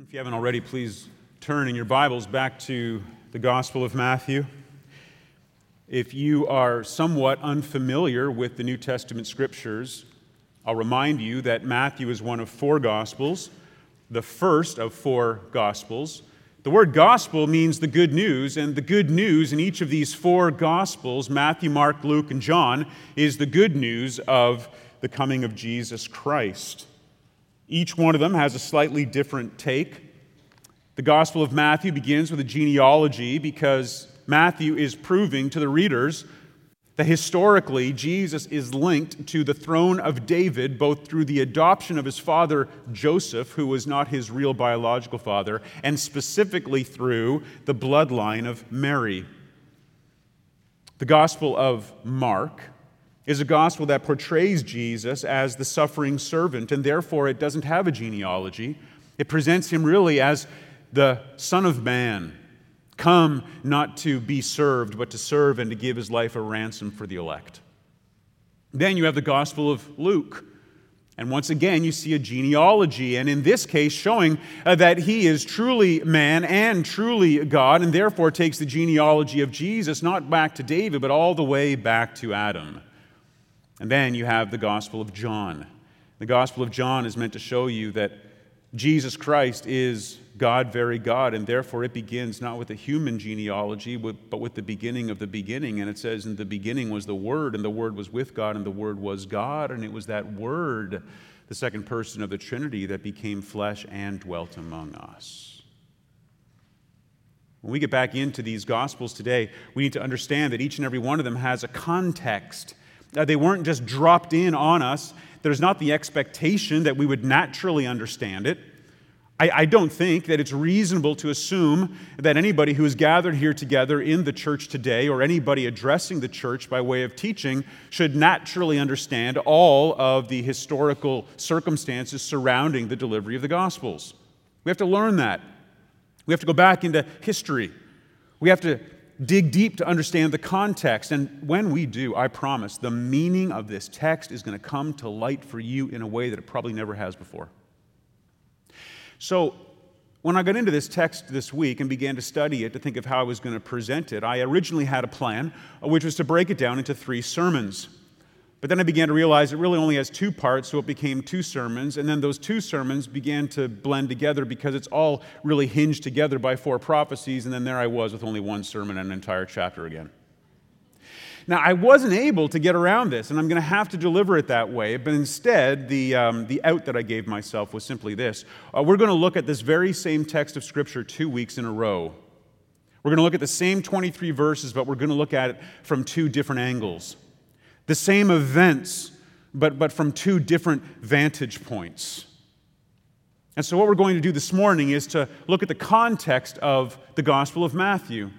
If you haven't already, please turn in your Bibles back to the Gospel of Matthew. If you are somewhat unfamiliar with the New Testament scriptures, I'll remind you that Matthew is one of four Gospels, the first of four Gospels. The word gospel means the good news, and the good news in each of these four Gospels Matthew, Mark, Luke, and John is the good news of the coming of Jesus Christ. Each one of them has a slightly different take. The Gospel of Matthew begins with a genealogy because Matthew is proving to the readers that historically Jesus is linked to the throne of David both through the adoption of his father Joseph, who was not his real biological father, and specifically through the bloodline of Mary. The Gospel of Mark is a gospel that portrays Jesus as the suffering servant, and therefore it doesn't have a genealogy. It presents him really as the Son of Man, come not to be served, but to serve and to give his life a ransom for the elect. Then you have the Gospel of Luke. And once again, you see a genealogy, and in this case, showing uh, that he is truly man and truly God, and therefore takes the genealogy of Jesus not back to David, but all the way back to Adam. And then you have the Gospel of John. The Gospel of John is meant to show you that Jesus Christ is God, very God, and therefore it begins not with a human genealogy, but with the beginning of the beginning. And it says, In the beginning was the Word, and the Word was with God, and the Word was God, and it was that Word, the second person of the Trinity, that became flesh and dwelt among us. When we get back into these Gospels today, we need to understand that each and every one of them has a context uh, they weren't just dropped in on us. There's not the expectation that we would naturally understand it. I, I, don't think that it's reasonable to assume that anybody who is gathered here together in the church today or anybody addressing the church by way of teaching should naturally understand all of the historical circumstances surrounding the delivery of the Gospels. We have to learn that. We have to go back into history. We have to dig deep to understand the context. And when we do, I promise, the meaning of this text is going to come to light for you in a way that it probably never has before. So, when I got into this text this week and began to study it to think of how I was going to present it, I originally had a plan, uh, which was to break it down into three sermons. But then I began to realize it really only has two parts, so it became two sermons. And then those two sermons began to blend together because it's all really hinged together by four prophecies. And then there I was with only one sermon and an entire chapter again. Now, I wasn't able to get around this, and I'm going to have to deliver it that way. But instead, the, um, the out that I gave myself was simply this uh, We're going to look at this very same text of Scripture two weeks in a row. We're going to look at the same 23 verses, but we're going to look at it from two different angles the same events, but, but from two different vantage points. And so, what we're going to do this morning is to look at the context of the Gospel of Matthew.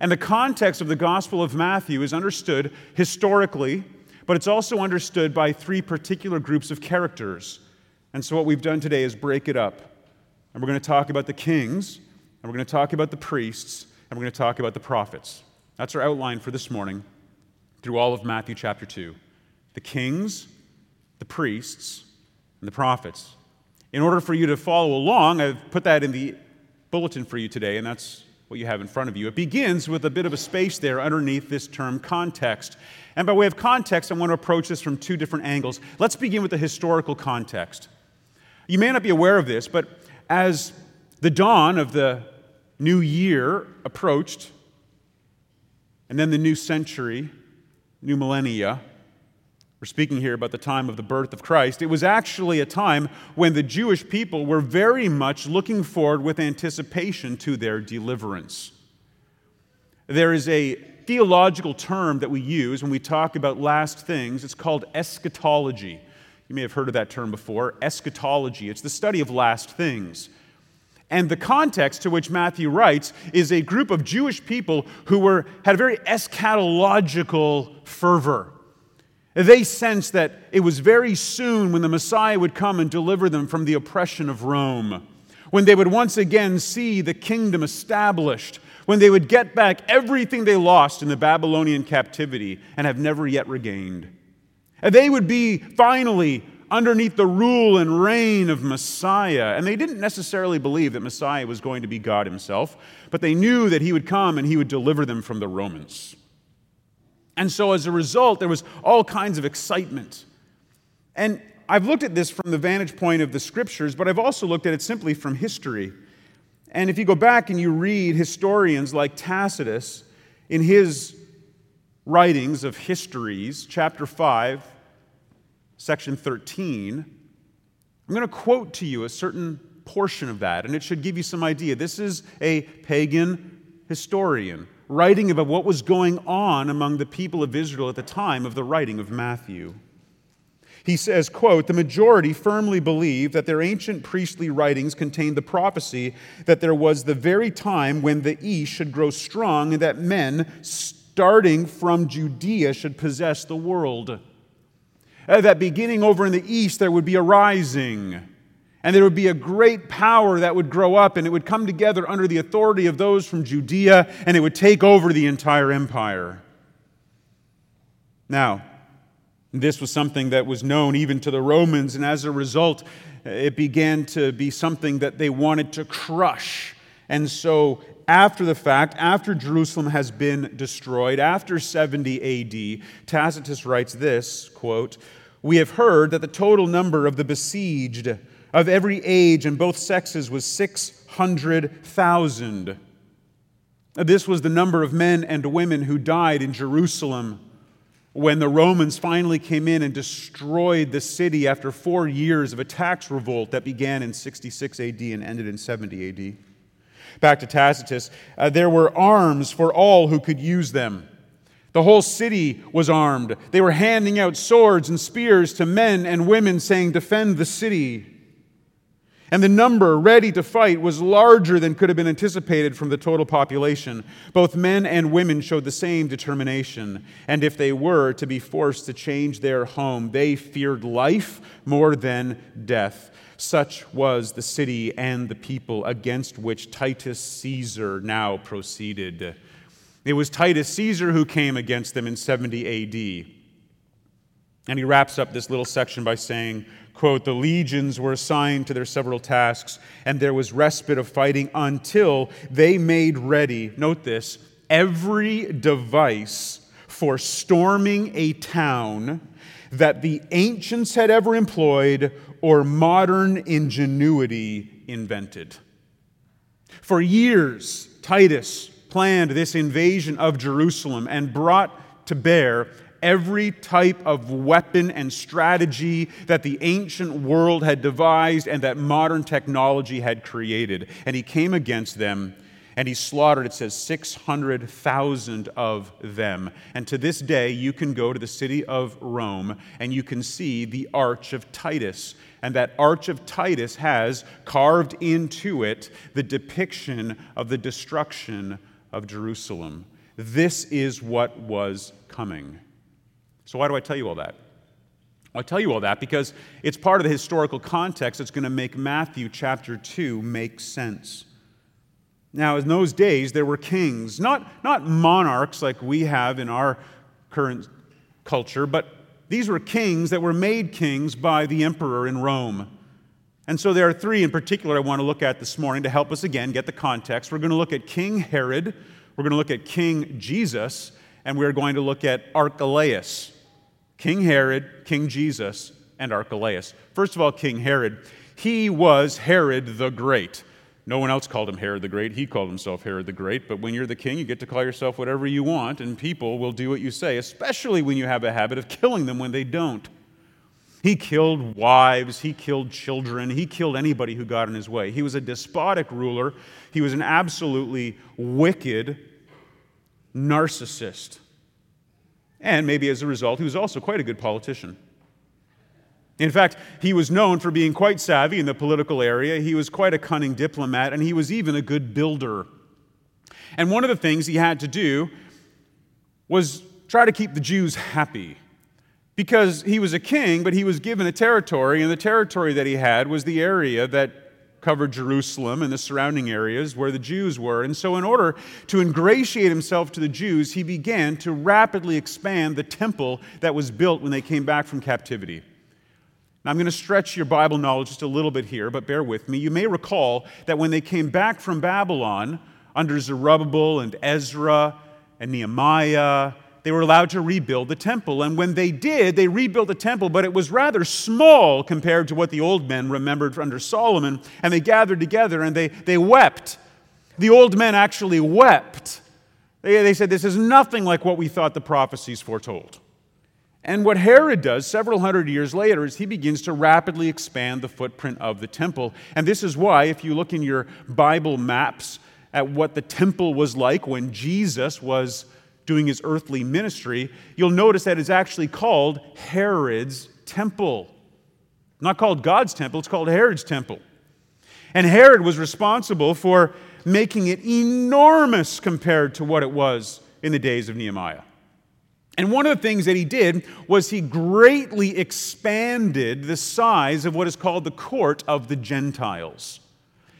And the context of the Gospel of Matthew is understood historically, but it's also understood by three particular groups of characters. And so, what we've done today is break it up. And we're going to talk about the kings, and we're going to talk about the priests, and we're going to talk about the prophets. That's our outline for this morning through all of Matthew chapter 2 the kings, the priests, and the prophets. In order for you to follow along, I've put that in the bulletin for you today, and that's what you have in front of you. It begins with a bit of a space there underneath this term context. And by way of context, I want to approach this from two different angles. Let's begin with the historical context. You may not be aware of this, but as the dawn of the new year approached, and then the new century, new millennia. We're speaking here about the time of the birth of Christ. It was actually a time when the Jewish people were very much looking forward with anticipation to their deliverance. There is a theological term that we use when we talk about last things. It's called eschatology. You may have heard of that term before. Eschatology. It's the study of last things. And the context to which Matthew writes is a group of Jewish people who were, had a very eschatological fervor. They sensed that it was very soon when the Messiah would come and deliver them from the oppression of Rome, when they would once again see the kingdom established, when they would get back everything they lost in the Babylonian captivity and have never yet regained. And they would be finally underneath the rule and reign of Messiah. And they didn't necessarily believe that Messiah was going to be God himself, but they knew that he would come and he would deliver them from the Romans. And so as a result, there was all kinds of excitement. And I've looked at this from the vantage point of the scriptures, but I've also looked at it simply from history. And if you go back and you read historians like Tacitus in his writings of histories, chapter 5, section 13, I'm going to quote to you a certain portion of that, and it should give you some idea. This is a pagan historian writing about what was going on among the people of Israel at the time of the writing of Matthew. He says, quote, "The majority firmly believe that their ancient priestly writings contained the prophecy that there was the very time when the east should grow strong and that men starting from Judea should possess the world. Uh, that beginning over in the east there would be a rising." And there would be a great power that would grow up, and it would come together under the authority of those from Judea, and it would take over the entire empire. Now, this was something that was known even to the Romans, and as a result, it began to be something that they wanted to crush. And so, after the fact, after Jerusalem has been destroyed, after 70 AD, Tacitus writes this quote, We have heard that the total number of the besieged of every age and both sexes was 600,000. This was the number of men and women who died in Jerusalem when the Romans finally came in and destroyed the city after four years of a tax revolt that began in 66 AD and ended in 70 AD. Back to Tacitus, uh, there were arms for all who could use them. The whole city was armed. They were handing out swords and spears to men and women, saying, Defend the city. And the number ready to fight was larger than could have been anticipated from the total population. Both men and women showed the same determination. And if they were to be forced to change their home, they feared life more than death. Such was the city and the people against which Titus Caesar now proceeded. It was Titus Caesar who came against them in 70 AD. And he wraps up this little section by saying, quote, the legions were assigned to their several tasks, and there was respite of fighting until they made ready, note this, every device for storming a town that the ancients had ever employed or modern ingenuity invented. For years, Titus planned this invasion of Jerusalem and brought to bear every type of weapon and strategy that the ancient world had devised and that modern technology had created. And he came against them and he slaughtered, it says, 600,000 of them. And to this day, you can go to the city of Rome and you can see the Arch of Titus. And that Arch of Titus has carved into it the depiction of the destruction of Jerusalem. This is what was coming. So, why do I tell you all that? Well, I tell you all that because it's part of the historical context that's going to make Matthew chapter 2 make sense. Now, in those days, there were kings, not, not monarchs like we have in our current culture, but these were kings that were made kings by the emperor in Rome. And so there are three in particular I want to look at this morning to help us again get the context. We're going to look at King Herod, we're going to look at King Jesus, and we're going to look at Archelaus. King Herod, King Jesus, and Archelaus. First of all, King Herod. He was Herod the Great. No one else called him Herod the Great. He called himself Herod the Great. But when you're the king, you get to call yourself whatever you want, and people will do what you say, especially when you have a habit of killing them when they don't. He killed wives, he killed children, he killed anybody who got in his way. He was a despotic ruler, he was an absolutely wicked narcissist. And maybe as a result, he was also quite a good politician. In fact, he was known for being quite savvy in the political area. He was quite a cunning diplomat, and he was even a good builder. And one of the things he had to do was try to keep the Jews happy. Because he was a king, but he was given a territory, and the territory that he had was the area that covered Jerusalem and the surrounding areas where the Jews were. And so, in order to ingratiate himself to the Jews, he began to rapidly expand the temple that was built when they came back from captivity. Now, I'm going to stretch your Bible knowledge just a little bit here, but bear with me. You may recall that when they came back from Babylon under Zerubbabel and Ezra and Nehemiah, they were allowed to rebuild the temple. And when they did, they rebuilt the temple, but it was rather small compared to what the old men remembered under Solomon. And they gathered together and they, they wept. The old men actually wept. They, they said, This is nothing like what we thought the prophecies foretold. And what Herod does several hundred years later is he begins to rapidly expand the footprint of the temple. And this is why, if you look in your Bible maps at what the temple was like when Jesus was doing his earthly ministry, you'll notice that it's actually called Herod's temple. Not called God's temple, it's called Herod's temple. And Herod was responsible for making it enormous compared to what it was in the days of Nehemiah. And one of the things that he did was he greatly expanded the size of what is called the court of the Gentiles.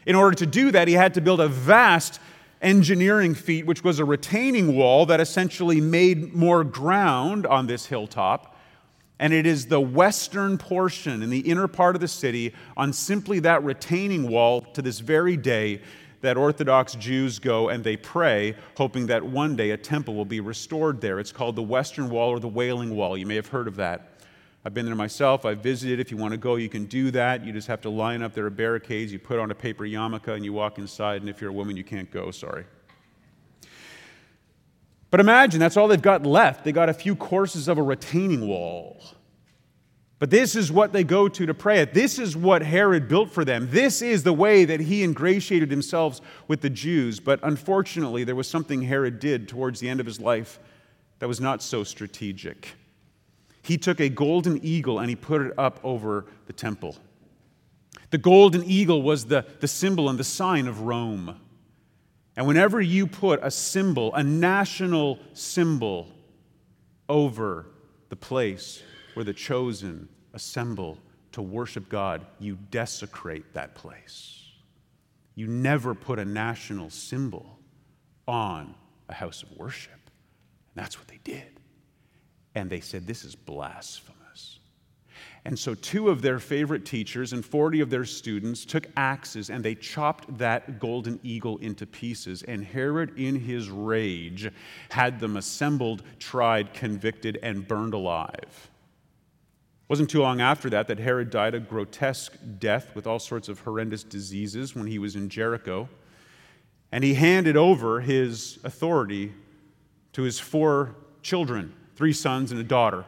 In order to do that, he had to build a vast engineering feat, which was a retaining wall that essentially made more ground on this hilltop. And it is the western portion in the inner part of the city on simply that retaining wall to this very day that Orthodox Jews go and they pray, hoping that one day a temple will be restored there. It's called the Western Wall or the Wailing Wall. You may have heard of that. I've been there myself. I've visited. If you want to go, you can do that. You just have to line up. There are barricades. You put on a paper yarmulke and you walk inside. And if you're a woman, you can't go. Sorry. But imagine that's all they've got left. They got a few courses of a retaining wall. But this is what they go to to pray at. This is what Herod built for them. This is the way that he ingratiated himself with the Jews. But unfortunately, there was something Herod did towards the end of his life that was not so strategic. He took a golden eagle and he put it up over the temple. The golden eagle was the, the symbol and the sign of Rome. And whenever you put a symbol, a national symbol, over the place where the chosen assemble to worship God, you desecrate that place. You never put a national symbol on a house of worship. And that's what they did. And they said, This is blasphemous. And so, two of their favorite teachers and 40 of their students took axes and they chopped that golden eagle into pieces. And Herod, in his rage, had them assembled, tried, convicted, and burned alive It wasn't too long after that that Herod died a grotesque death with all sorts of horrendous diseases when he was in Jericho. And he handed over his authority to his four children, three sons and a daughter.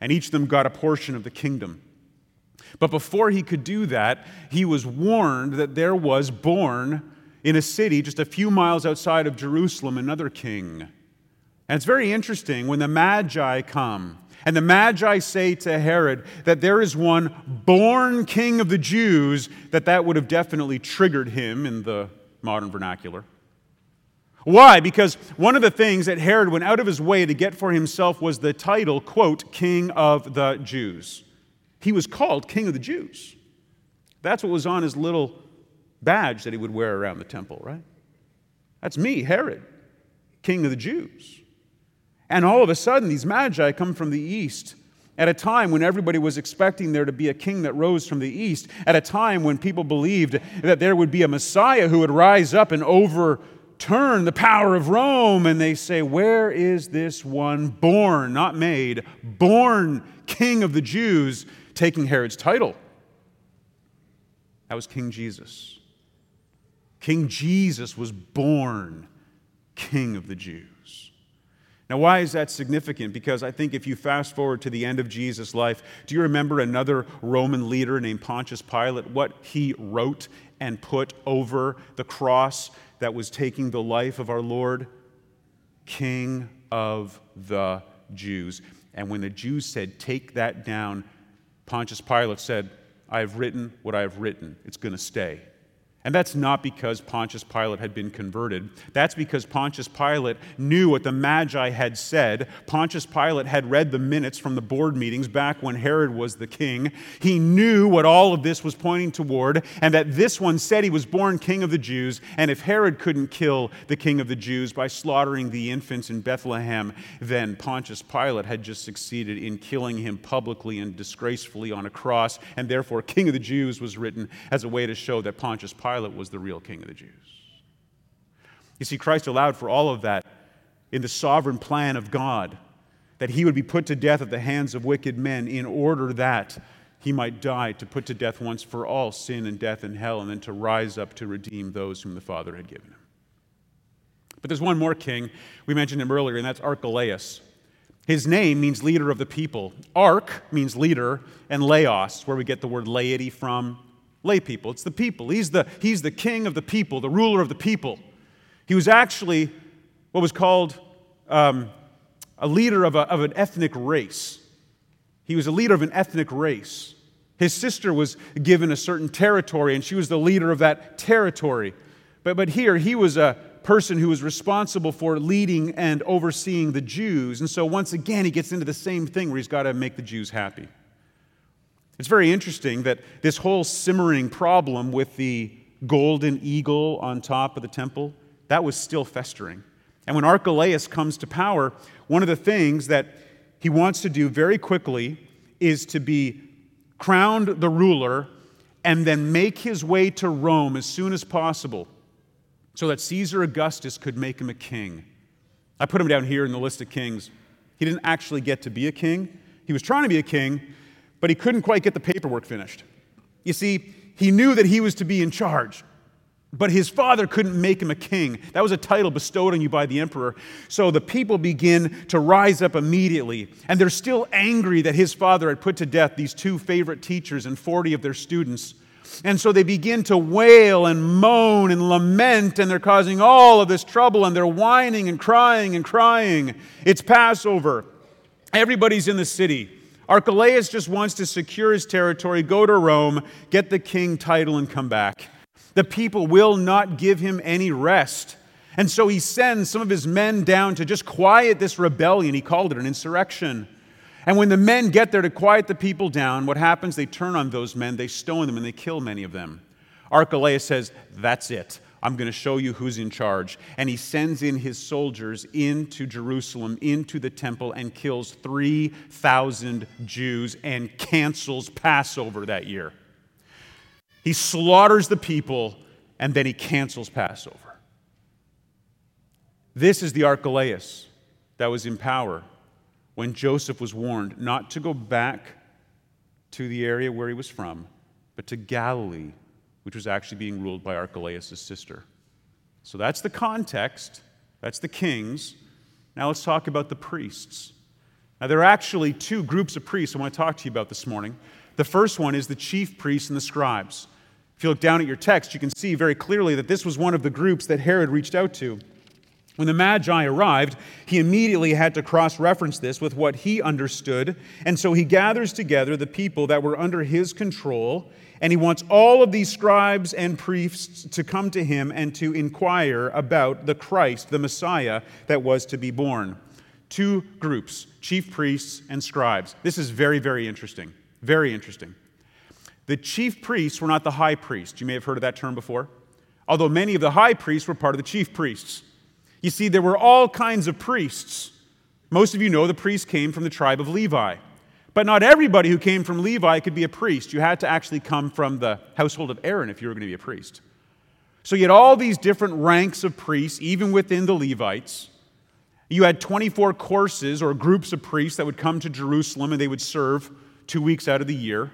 And each of them got a portion of the kingdom. But before he could do that, he was warned that there was born in a city just a few miles outside of Jerusalem another king. And it's very interesting when the Magi come and the Magi say to Herod that there is one born king of the Jews, that that would have definitely triggered him in the modern vernacular. Why? Because one of the things that Herod went out of his way to get for himself was the title, quote, King of the Jews. He was called King of the Jews. That's what was on his little badge that he would wear around the temple, right? That's me, Herod, King of the Jews. And all of a sudden, these magi come from the east at a time when everybody was expecting there to be a king that rose from the east, at a time when people believed that there would be a Messiah who would rise up and overturn the power of Rome. And they say, Where is this one born, not made, born king of the Jews, taking Herod's title? That was King Jesus. King Jesus was born king of the Jews. Now, why is that significant? Because I think if you fast forward to the end of Jesus' life, do you remember another Roman leader named Pontius Pilate, what he wrote and put over the cross that was taking the life of our Lord? King of the Jews. And when the Jews said, Take that down, Pontius Pilate said, I have written what I have written. It's going to stay. And that's not because Pontius Pilate had been converted. That's because Pontius Pilate knew what the Magi had said. Pontius Pilate had read the minutes from the board meetings back when Herod was the king. He knew what all of this was pointing toward, and that this one said he was born king of the Jews. And if Herod couldn't kill the king of the Jews by slaughtering the infants in Bethlehem, then Pontius Pilate had just succeeded in killing him publicly and disgracefully on a cross. And therefore, king of the Jews was written as a way to show that Pontius Pilate Pilate was the real king of the Jews. You see, Christ allowed for all of that in the sovereign plan of God, that he would be put to death at the hands of wicked men in order that he might die to put to death once for all sin and death and hell, and then to rise up to redeem those whom the Father had given him. But there's one more king. We mentioned him earlier, and that's Archelaus. His name means leader of the people. Arch means leader, and laos, where we get the word laity from, lay people. It's the people. He's the, he's the king of the people, the ruler of the people. He was actually what was called um, a leader of, a, of an ethnic race. He was a leader of an ethnic race. His sister was given a certain territory, and she was the leader of that territory. But, but here, he was a person who was responsible for leading and overseeing the Jews. And so, once again, he gets into the same thing where he's got to make the Jews happy. It's very interesting that this whole simmering problem with the golden eagle on top of the temple, that was still festering. And when Archelaus comes to power, one of the things that he wants to do very quickly is to be crowned the ruler and then make his way to Rome as soon as possible so that Caesar Augustus could make him a king. I put him down here in the list of kings. He didn't actually get to be a king. He was trying to be a king, but he couldn't quite get the paperwork finished. You see, he knew that he was to be in charge, but his father couldn't make him a king. That was a title bestowed on you by the emperor. So the people begin to rise up immediately, and they're still angry that his father had put to death these two favorite teachers and 40 of their students. And so they begin to wail and moan and lament, and they're causing all of this trouble, and they're whining and crying and crying. It's Passover. Everybody's in the city. Archelaus just wants to secure his territory, go to Rome, get the king title, and come back. The people will not give him any rest. And so he sends some of his men down to just quiet this rebellion. He called it an insurrection. And when the men get there to quiet the people down, what happens? They turn on those men, they stone them, and they kill many of them. Archelaus says, That's it. I'm going to show you who's in charge. And he sends in his soldiers into Jerusalem, into the temple, and kills 3,000 Jews and cancels Passover that year. He slaughters the people and then he cancels Passover. This is the Archelaus that was in power when Joseph was warned not to go back to the area where he was from, but to Galilee which was actually being ruled by Archelaus' sister. So that's the context, that's the kings. Now let's talk about the priests. Now, there are actually two groups of priests I want to talk to you about this morning. The first one is the chief priests and the scribes. If you look down at your text, you can see very clearly that this was one of the groups that Herod reached out to. When the Magi arrived, he immediately had to cross reference this with what he understood. And so he gathers together the people that were under his control and he wants all of these scribes and priests to come to him and to inquire about the Christ, the Messiah that was to be born. Two groups, chief priests and scribes. This is very, very interesting. Very interesting. The chief priests were not the high priests. You may have heard of that term before. Although many of the high priests were part of the chief priests. You see, there were all kinds of priests. Most of you know the priests came from the tribe of Levi. But not everybody who came from Levi could be a priest. You had to actually come from the household of Aaron if you were going to be a priest. So you had all these different ranks of priests, even within the Levites. You had 24 courses or groups of priests that would come to Jerusalem and they would serve two weeks out of the year.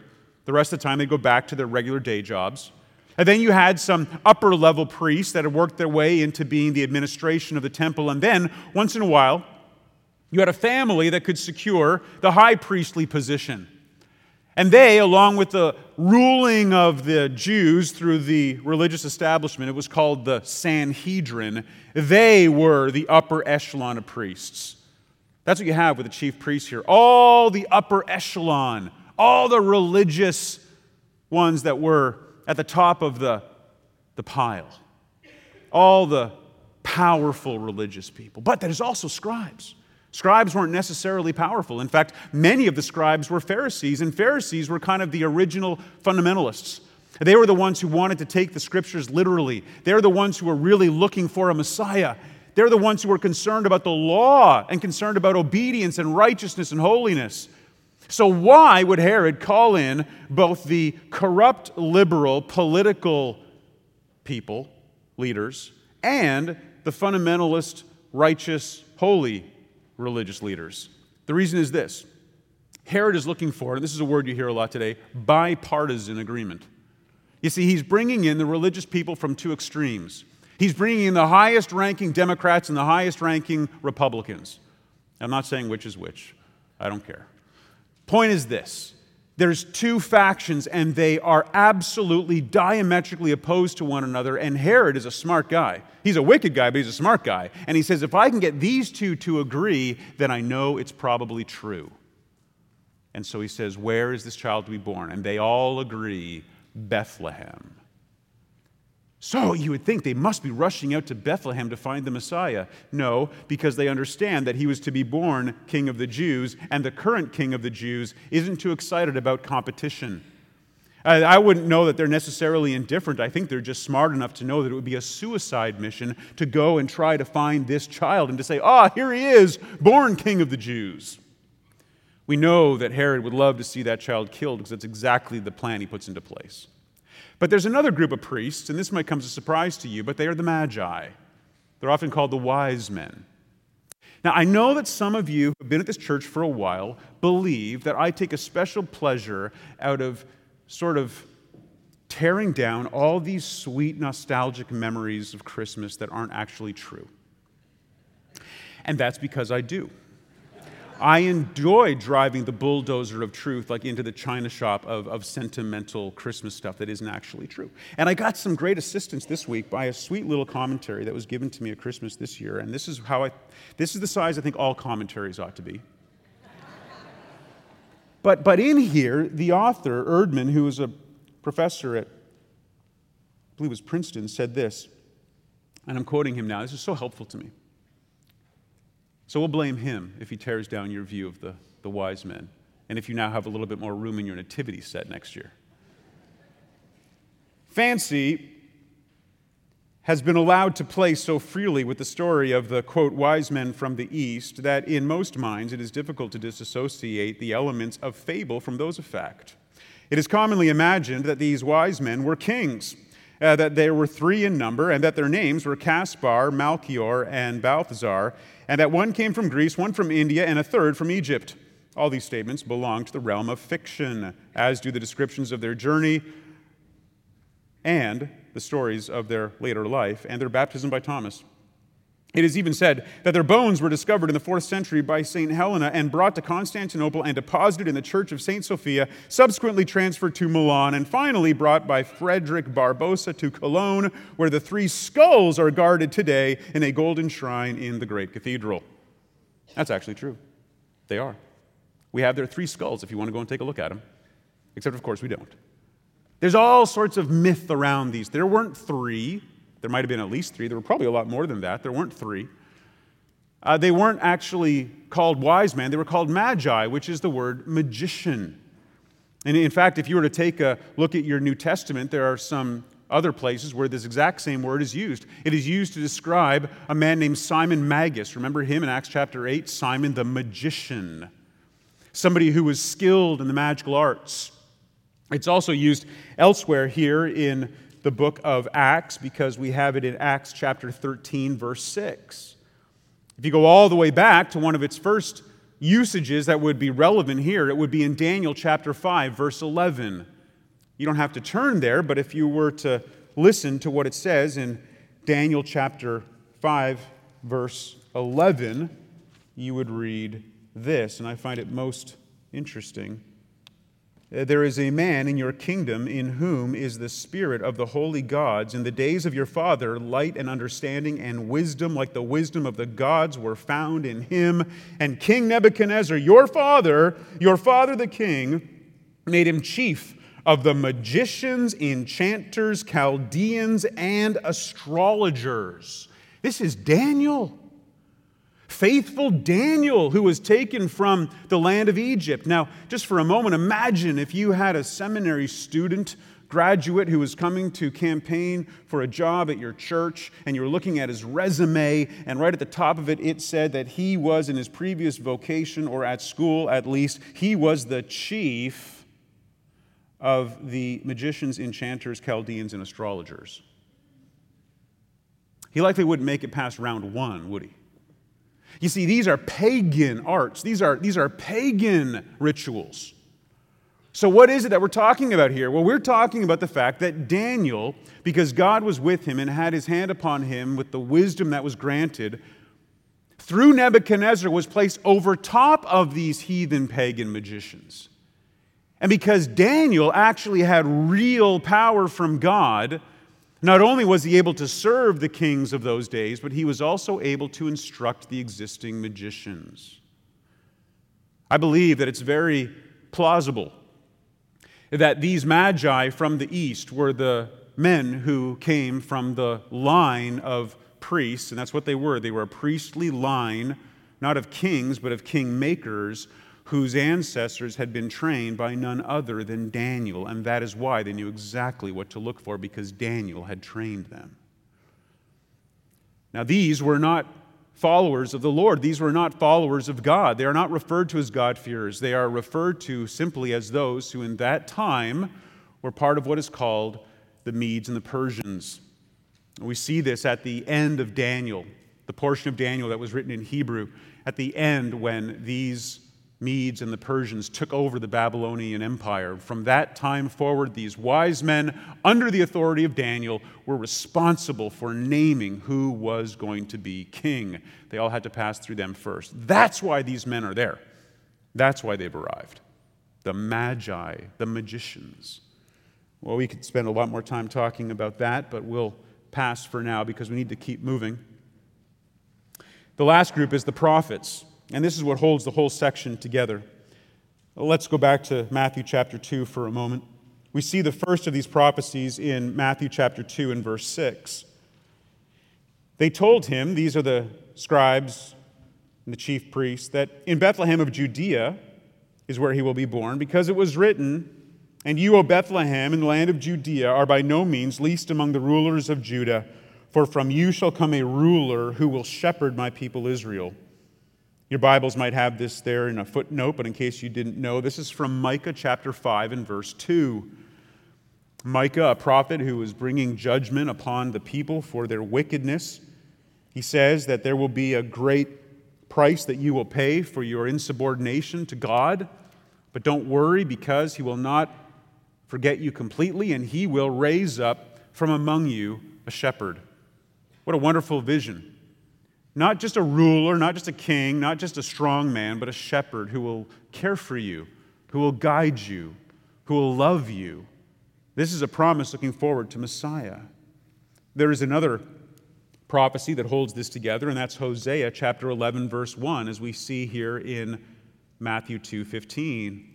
The rest of the time, they'd go back to their regular day jobs. And then you had some upper level priests that had worked their way into being the administration of the temple. And then, once in a while, you had a family that could secure the high priestly position. And they, along with the ruling of the Jews through the religious establishment, it was called the Sanhedrin, they were the upper echelon of priests. That's what you have with the chief priests here. All the upper echelon, all the religious ones that were at the top of the the pile. All the powerful religious people. But there's also scribes. Scribes weren't necessarily powerful. In fact, many of the scribes were Pharisees, and Pharisees were kind of the original fundamentalists. They were the ones who wanted to take the scriptures literally. They're the ones who were really looking for a Messiah. They're the ones who were concerned about the law and concerned about obedience and righteousness and holiness. So, why would Herod call in both the corrupt, liberal, political people, leaders, and the fundamentalist, righteous, holy religious leaders? The reason is this Herod is looking for, and this is a word you hear a lot today, bipartisan agreement. You see, he's bringing in the religious people from two extremes. He's bringing in the highest ranking Democrats and the highest ranking Republicans. I'm not saying which is which, I don't care. Point is this there's two factions, and they are absolutely diametrically opposed to one another. And Herod is a smart guy. He's a wicked guy, but he's a smart guy. And he says, if I can get these two to agree, then I know it's probably true. And so he says, Where is this child to be born? And they all agree Bethlehem. So you would think they must be rushing out to Bethlehem to find the Messiah. No, because they understand that he was to be born king of the Jews, and the current king of the Jews isn't too excited about competition. I wouldn't know that they're necessarily indifferent. I think they're just smart enough to know that it would be a suicide mission to go and try to find this child and to say, ah, here he is, born king of the Jews. We know that Herod would love to see that child killed because that's exactly the plan he puts into place. But there's another group of priests, and this might come as a surprise to you, but they are the Magi. They're often called the wise men. Now, I know that some of you who have been at this church for a while believe that I take a special pleasure out of sort of tearing down all these sweet, nostalgic memories of Christmas that aren't actually true. And that's because I do. I enjoy driving the bulldozer of truth like into the china shop of, of sentimental Christmas stuff that isn't actually true. And I got some great assistance this week by a sweet little commentary that was given to me at Christmas this year. And this is how I, this is the size I think all commentaries ought to be. but, but in here, the author, Erdman, who was a professor at, I believe it was Princeton, said this, and I'm quoting him now. This is so helpful to me. So we'll blame him if he tears down your view of the, the wise men, and if you now have a little bit more room in your nativity set next year. Fancy has been allowed to play so freely with the story of the, quote, wise men from the East that in most minds it is difficult to disassociate the elements of fable from those of fact. It is commonly imagined that these wise men were kings, uh, that there were three in number, and that their names were Caspar, Melchior, and Balthazar, and that one came from Greece, one from India, and a third from Egypt. All these statements belong to the realm of fiction, as do the descriptions of their journey and the stories of their later life and their baptism by Thomas. It is even said that their bones were discovered in the fourth century by St. Helena and brought to Constantinople and deposited in the church of St. Sophia, subsequently transferred to Milan, and finally brought by Frederick Barbarossa to Cologne, where the three skulls are guarded today in a golden shrine in the great cathedral. That's actually true. They are. We have their three skulls if you want to go and take a look at them, except, of course, we don't. There's all sorts of myth around these. There weren't three. There might have been at least three. There were probably a lot more than that. There weren't three. Uh, they weren't actually called wise men, they were called magi, which is the word magician. And in fact, if you were to take a look at your New Testament, there are some other places where this exact same word is used. It is used to describe a man named Simon Magus. Remember him in Acts chapter 8? Simon the magician. Somebody who was skilled in the magical arts. It's also used elsewhere here in the book of Acts because we have it in Acts chapter 13, verse 6. If you go all the way back to one of its first usages that would be relevant here, it would be in Daniel chapter 5, verse 11. You don't have to turn there, but if you were to listen to what it says in Daniel chapter 5, verse 11, you would read this, and I find it most interesting. Uh, there is a man in your kingdom in whom is the spirit of the holy gods. In the days of your father, light and understanding and wisdom, like the wisdom of the gods, were found in him. And King Nebuchadnezzar, your father, your father the king, made him chief of the magicians, enchanters, Chaldeans, and astrologers. This is Daniel. Faithful Daniel, who was taken from the land of Egypt. Now, just for a moment, imagine if you had a seminary student graduate who was coming to campaign for a job at your church, and you were looking at his resume, and right at the top of it, it said that he was, in his previous vocation, or at school at least, he was the chief of the magicians, enchanters, Chaldeans, and astrologers. He likely wouldn't make it past round one, would he? You see, these are pagan arts, these are, these are pagan rituals. So, what is it that we're talking about here? Well, we're talking about the fact that Daniel, because God was with him and had his hand upon him with the wisdom that was granted, through Nebuchadnezzar was placed over top of these heathen pagan magicians. And because Daniel actually had real power from God, not only was he able to serve the kings of those days, but he was also able to instruct the existing magicians. I believe that it's very plausible that these magi from the east were the men who came from the line of priests, and that's what they were. They were a priestly line, not of kings, but of king makers, whose ancestors had been trained by none other than Daniel. And that is why they knew exactly what to look for, because Daniel had trained them. Now, these were not followers of the Lord. These were not followers of God. They are not referred to as God-fearers. They are referred to simply as those who, in that time, were part of what is called the Medes and the Persians. We see this at the end of Daniel, the portion of Daniel that was written in Hebrew, at the end when these Medes and the Persians took over the Babylonian Empire. From that time forward, these wise men, under the authority of Daniel, were responsible for naming who was going to be king. They all had to pass through them first. That's why these men are there. That's why they've arrived. The Magi, the magicians. Well, we could spend a lot more time talking about that, but we'll pass for now because we need to keep moving. The last group is the prophets. And this is what holds the whole section together. Let's go back to Matthew chapter 2 for a moment. We see the first of these prophecies in Matthew chapter 2 and verse 6. They told him, these are the scribes and the chief priests, that in Bethlehem of Judea is where he will be born, because it was written, And you, O Bethlehem, in the land of Judea, are by no means least among the rulers of Judah, for from you shall come a ruler who will shepherd my people Israel. Your Bibles might have this there in a footnote, but in case you didn't know, this is from Micah chapter 5 and verse 2. Micah, a prophet who is bringing judgment upon the people for their wickedness, he says that there will be a great price that you will pay for your insubordination to God. But don't worry because he will not forget you completely, and he will raise up from among you a shepherd. What a wonderful vision. Not just a ruler, not just a king, not just a strong man, but a shepherd who will care for you, who will guide you, who will love you. This is a promise looking forward to Messiah. There is another prophecy that holds this together, and that's Hosea chapter 11, verse 1, as we see here in Matthew 2:15.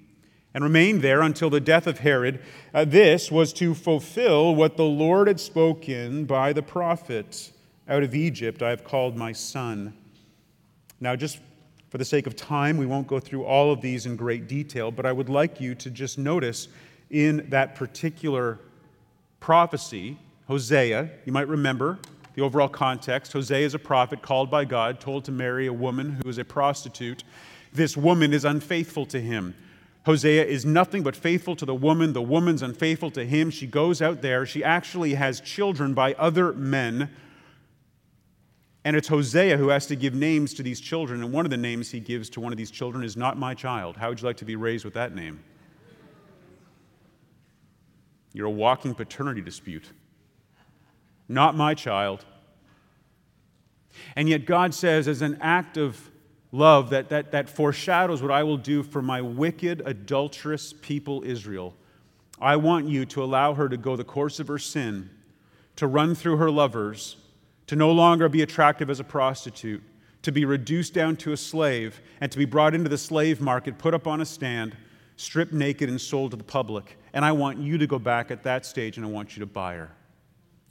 And remained there until the death of Herod. Uh, this was to fulfill what the Lord had spoken by the prophet. Out of Egypt I have called my son. Now, just for the sake of time, we won't go through all of these in great detail, but I would like you to just notice in that particular prophecy, Hosea, you might remember the overall context. Hosea is a prophet called by God, told to marry a woman who is a prostitute. This woman is unfaithful to him. Hosea is nothing but faithful to the woman. The woman's unfaithful to him. She goes out there. She actually has children by other men and it's Hosea who has to give names to these children. And one of the names he gives to one of these children is not my child. How would you like to be raised with that name? You're a walking paternity dispute. Not my child. And yet, God says, as an act of love that, that, that foreshadows what I will do for my wicked, adulterous people, Israel, I want you to allow her to go the course of her sin, to run through her lovers to no longer be attractive as a prostitute, to be reduced down to a slave, and to be brought into the slave market, put up on a stand, stripped naked, and sold to the public. And I want you to go back at that stage and I want you to buy her.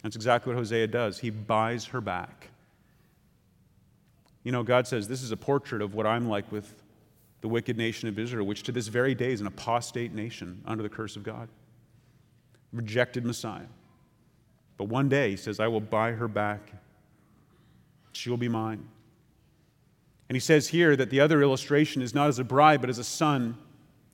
That's exactly what Hosea does. He buys her back. You know, God says, This is a portrait of what I'm like with the wicked nation of Israel, which to this very day is an apostate nation under the curse of God. Rejected Messiah. But one day, he says, I will buy her back. She will be mine. And he says here that the other illustration is not as a bride, but as a son.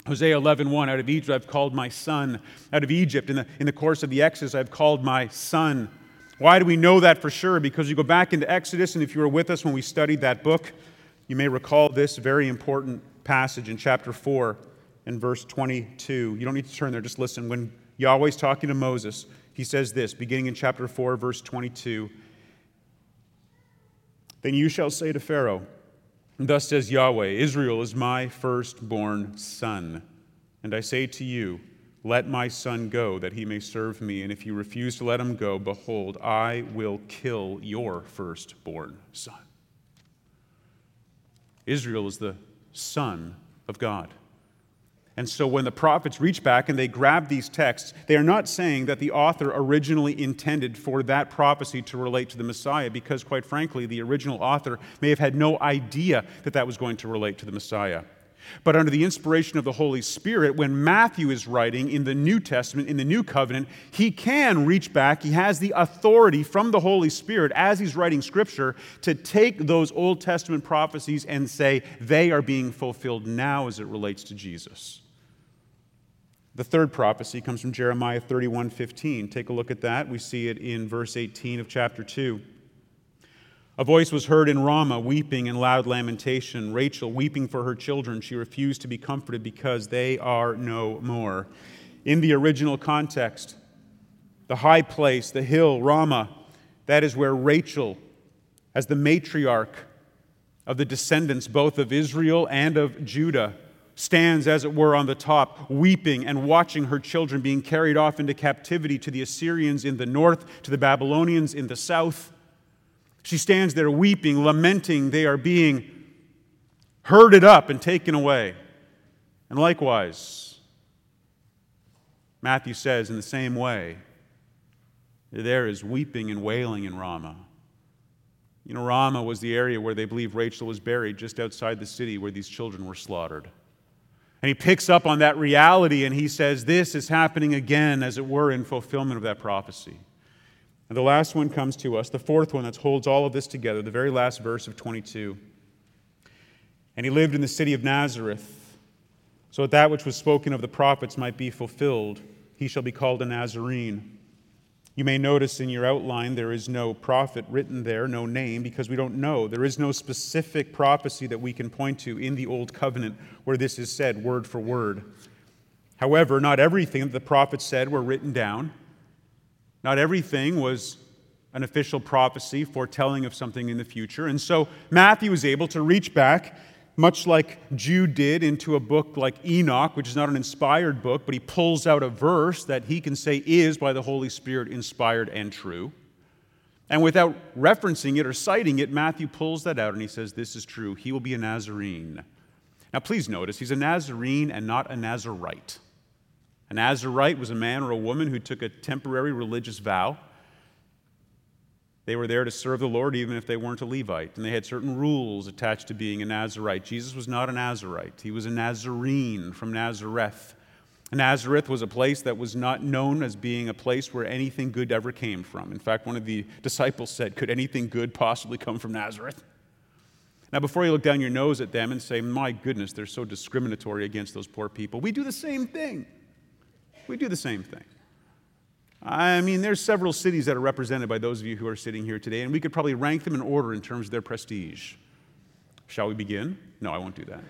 Hosea 11, 1, out of Egypt I've called my son. Out of Egypt, in the, in the course of the Exodus, I've called my son. Why do we know that for sure? Because you go back into Exodus, and if you were with us when we studied that book, you may recall this very important passage in chapter 4 and verse 22. You don't need to turn there, just listen. When Yahweh's talking to Moses, he says this, beginning in chapter 4, verse 22 Then you shall say to Pharaoh, Thus says Yahweh, Israel is my firstborn son. And I say to you, Let my son go, that he may serve me. And if you refuse to let him go, behold, I will kill your firstborn son. Israel is the son of God. And so when the prophets reach back and they grab these texts, they are not saying that the author originally intended for that prophecy to relate to the Messiah, because quite frankly, the original author may have had no idea that that was going to relate to the Messiah. But under the inspiration of the Holy Spirit, when Matthew is writing in the New Testament, in the New Covenant, he can reach back. He has the authority from the Holy Spirit as he's writing Scripture to take those Old Testament prophecies and say they are being fulfilled now as it relates to Jesus. The third prophecy comes from Jeremiah 31 15. Take a look at that. We see it in verse 18 of chapter 2. A voice was heard in Ramah, weeping and loud lamentation. Rachel weeping for her children. She refused to be comforted because they are no more. In the original context, the high place, the hill, Ramah, that is where Rachel, as the matriarch of the descendants both of Israel and of Judah, stands, as it were, on the top, weeping and watching her children being carried off into captivity to the Assyrians in the north, to the Babylonians in the south. She stands there weeping, lamenting they are being herded up and taken away. And likewise, Matthew says in the same way, there is weeping and wailing in Ramah. You know, Ramah was the area where they believe Rachel was buried, just outside the city where these children were slaughtered. And he picks up on that reality and he says, This is happening again, as it were, in fulfillment of that prophecy. And the last one comes to us, the fourth one that holds all of this together, the very last verse of 22. And he lived in the city of Nazareth, so that that which was spoken of the prophets might be fulfilled. He shall be called a Nazarene. You may notice in your outline there is no prophet written there, no name, because we don't know. There is no specific prophecy that we can point to in the Old Covenant where this is said word for word. However, not everything that the prophets said were written down. Not everything was an official prophecy foretelling of something in the future. And so Matthew was able to reach back much like Jude did into a book like Enoch, which is not an inspired book, but he pulls out a verse that he can say is by the Holy Spirit inspired and true. And without referencing it or citing it, Matthew pulls that out and he says, This is true. He will be a Nazarene. Now, please notice, he's a Nazarene and not a Nazarite. A Nazarite was a man or a woman who took a temporary religious vow they were there to serve the Lord even if they weren't a Levite, and they had certain rules attached to being a Nazarite. Jesus was not a Nazarite, he was a Nazarene from Nazareth. Nazareth was a place that was not known as being a place where anything good ever came from. In fact, one of the disciples said, Could anything good possibly come from Nazareth? Now, before you look down your nose at them and say, My goodness, they're so discriminatory against those poor people, we do the same thing. We do the same thing. I mean, there's several cities that are represented by those of you who are sitting here today, and we could probably rank them in order in terms of their prestige. Shall we begin? No, I won't do that.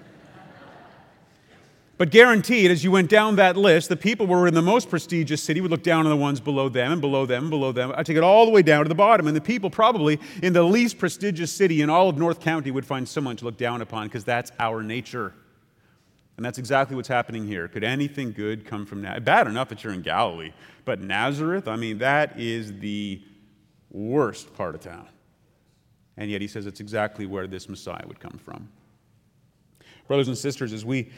But guaranteed, as you went down that list, the people who were in the most prestigious city would look down on the ones below them and below them and below them. I take it all the way down to the bottom. And the people probably in the least prestigious city in all of North County would find someone to look down upon because that's our nature. And that's exactly what's happening here. Could anything good come from Nazareth? Bad enough that you're in Galilee, but Nazareth, I mean, that is the worst part of town. And yet he says it's exactly where this Messiah would come from. Brothers and sisters, as we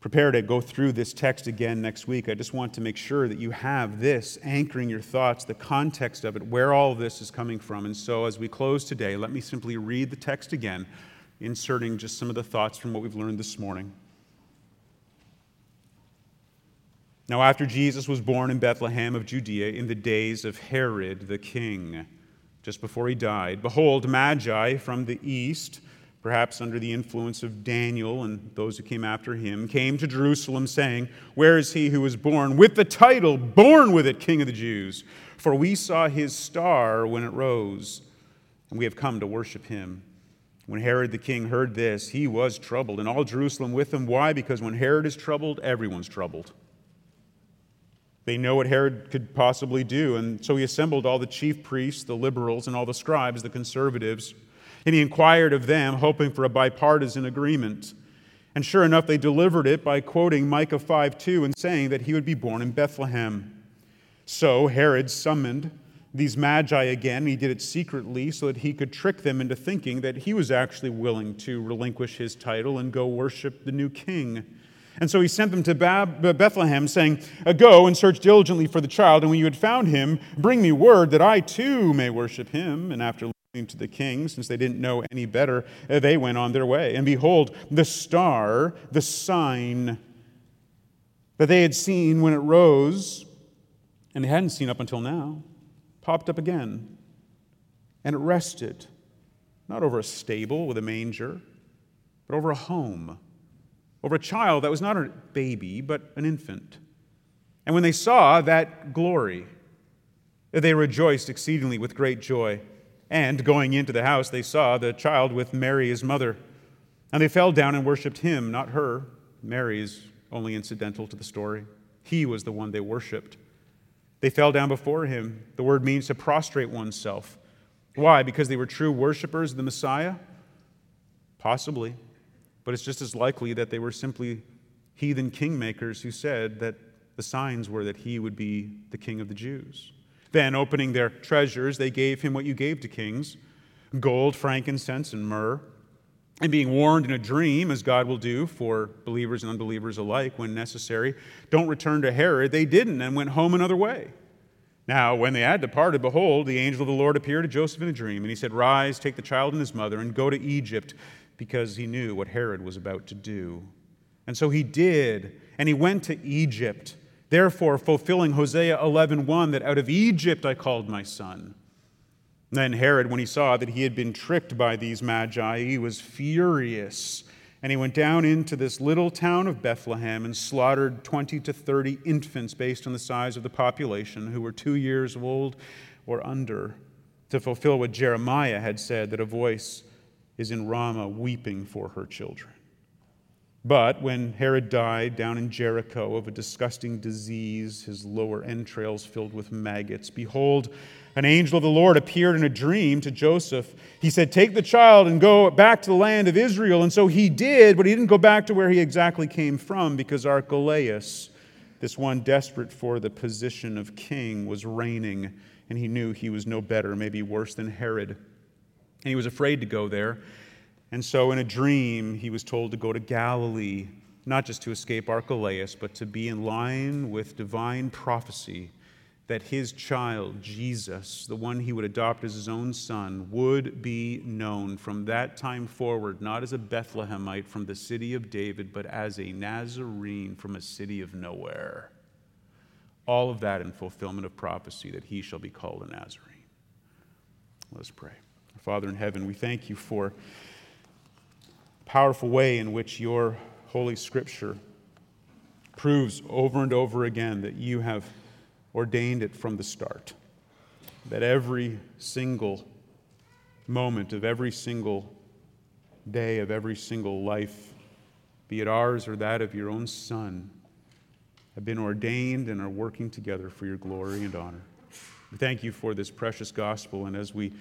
prepare to go through this text again next week, I just want to make sure that you have this anchoring your thoughts, the context of it, where all of this is coming from. And so as we close today, let me simply read the text again, inserting just some of the thoughts from what we've learned this morning. Now, after Jesus was born in Bethlehem of Judea in the days of Herod the king, just before he died, behold, Magi from the east perhaps under the influence of Daniel and those who came after him, came to Jerusalem saying, Where is he who was born with the title, born with it, King of the Jews? For we saw his star when it rose, and we have come to worship him. When Herod the king heard this, he was troubled, and all Jerusalem with him. Why? Because when Herod is troubled, everyone's troubled. They know what Herod could possibly do, and so he assembled all the chief priests, the liberals, and all the scribes, the conservatives and he inquired of them, hoping for a bipartisan agreement. And sure enough, they delivered it by quoting Micah 5 2 and saying that he would be born in Bethlehem. So Herod summoned these magi again. He did it secretly so that he could trick them into thinking that he was actually willing to relinquish his title and go worship the new king. And so he sent them to Bethlehem, saying, Go and search diligently for the child, and when you had found him, bring me word that I too may worship him. And after listening to the king, since they didn't know any better, uh, they went on their way. And behold, the star, the sign that they had seen when it rose, and they hadn't seen up until now, popped up again. And it rested, not over a stable with a manger, but over a home, over a child that was not a baby, but an infant. And when they saw that glory, they rejoiced exceedingly with great joy. And going into the house, they saw the child with Mary, his mother. And they fell down and worshiped him, not her. Mary is only incidental to the story. He was the one they worshiped. They fell down before him. The word means to prostrate oneself. Why? Because they were true worshipers of the Messiah? Possibly. But it's just as likely that they were simply heathen kingmakers who said that the signs were that he would be the king of the Jews. Then, opening their treasures, they gave him what you gave to kings gold, frankincense, and myrrh. And being warned in a dream, as God will do for believers and unbelievers alike when necessary, don't return to Herod, they didn't and went home another way. Now, when they had departed, behold, the angel of the Lord appeared to Joseph in a dream, and he said, Rise, take the child and his mother, and go to Egypt, because he knew what Herod was about to do. And so he did, and he went to Egypt Therefore, fulfilling Hosea 11:1 that out of Egypt I called my son. Then Herod, when he saw that he had been tricked by these magi, he was furious. And he went down into this little town of Bethlehem and slaughtered 20 to 30 infants based on the size of the population who were two years old or under, to fulfill what Jeremiah had said that a voice is in Ramah weeping for her children. But when Herod died down in Jericho of a disgusting disease, his lower entrails filled with maggots, behold, an angel of the Lord appeared in a dream to Joseph. He said, Take the child and go back to the land of Israel. And so he did, but he didn't go back to where he exactly came from because Archelaus, this one desperate for the position of king, was reigning, and he knew he was no better, maybe worse than Herod. And he was afraid to go there. And so, in a dream, he was told to go to Galilee, not just to escape Archelaus, but to be in line with divine prophecy that his child, Jesus, the one he would adopt as his own son, would be known from that time forward, not as a Bethlehemite from the city of David, but as a Nazarene from a city of nowhere. All of that in fulfillment of prophecy that he shall be called a Nazarene. Let's pray. Father in heaven, we thank you for powerful way in which your Holy Scripture proves over and over again that you have ordained it from the start. That every single moment of every single day of every single life, be it ours or that of your own Son, have been ordained and are working together for your glory and honor. We thank you for this precious gospel, and as we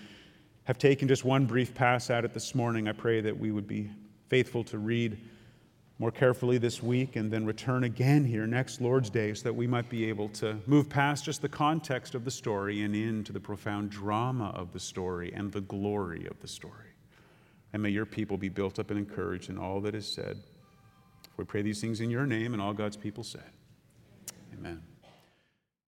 have taken just one brief pass at it this morning, I pray that we would be faithful to read more carefully this week and then return again here next Lord's Day so that we might be able to move past just the context of the story and into the profound drama of the story and the glory of the story. And may your people be built up and encouraged in all that is said. We pray these things in your name, and all God's people said, Amen.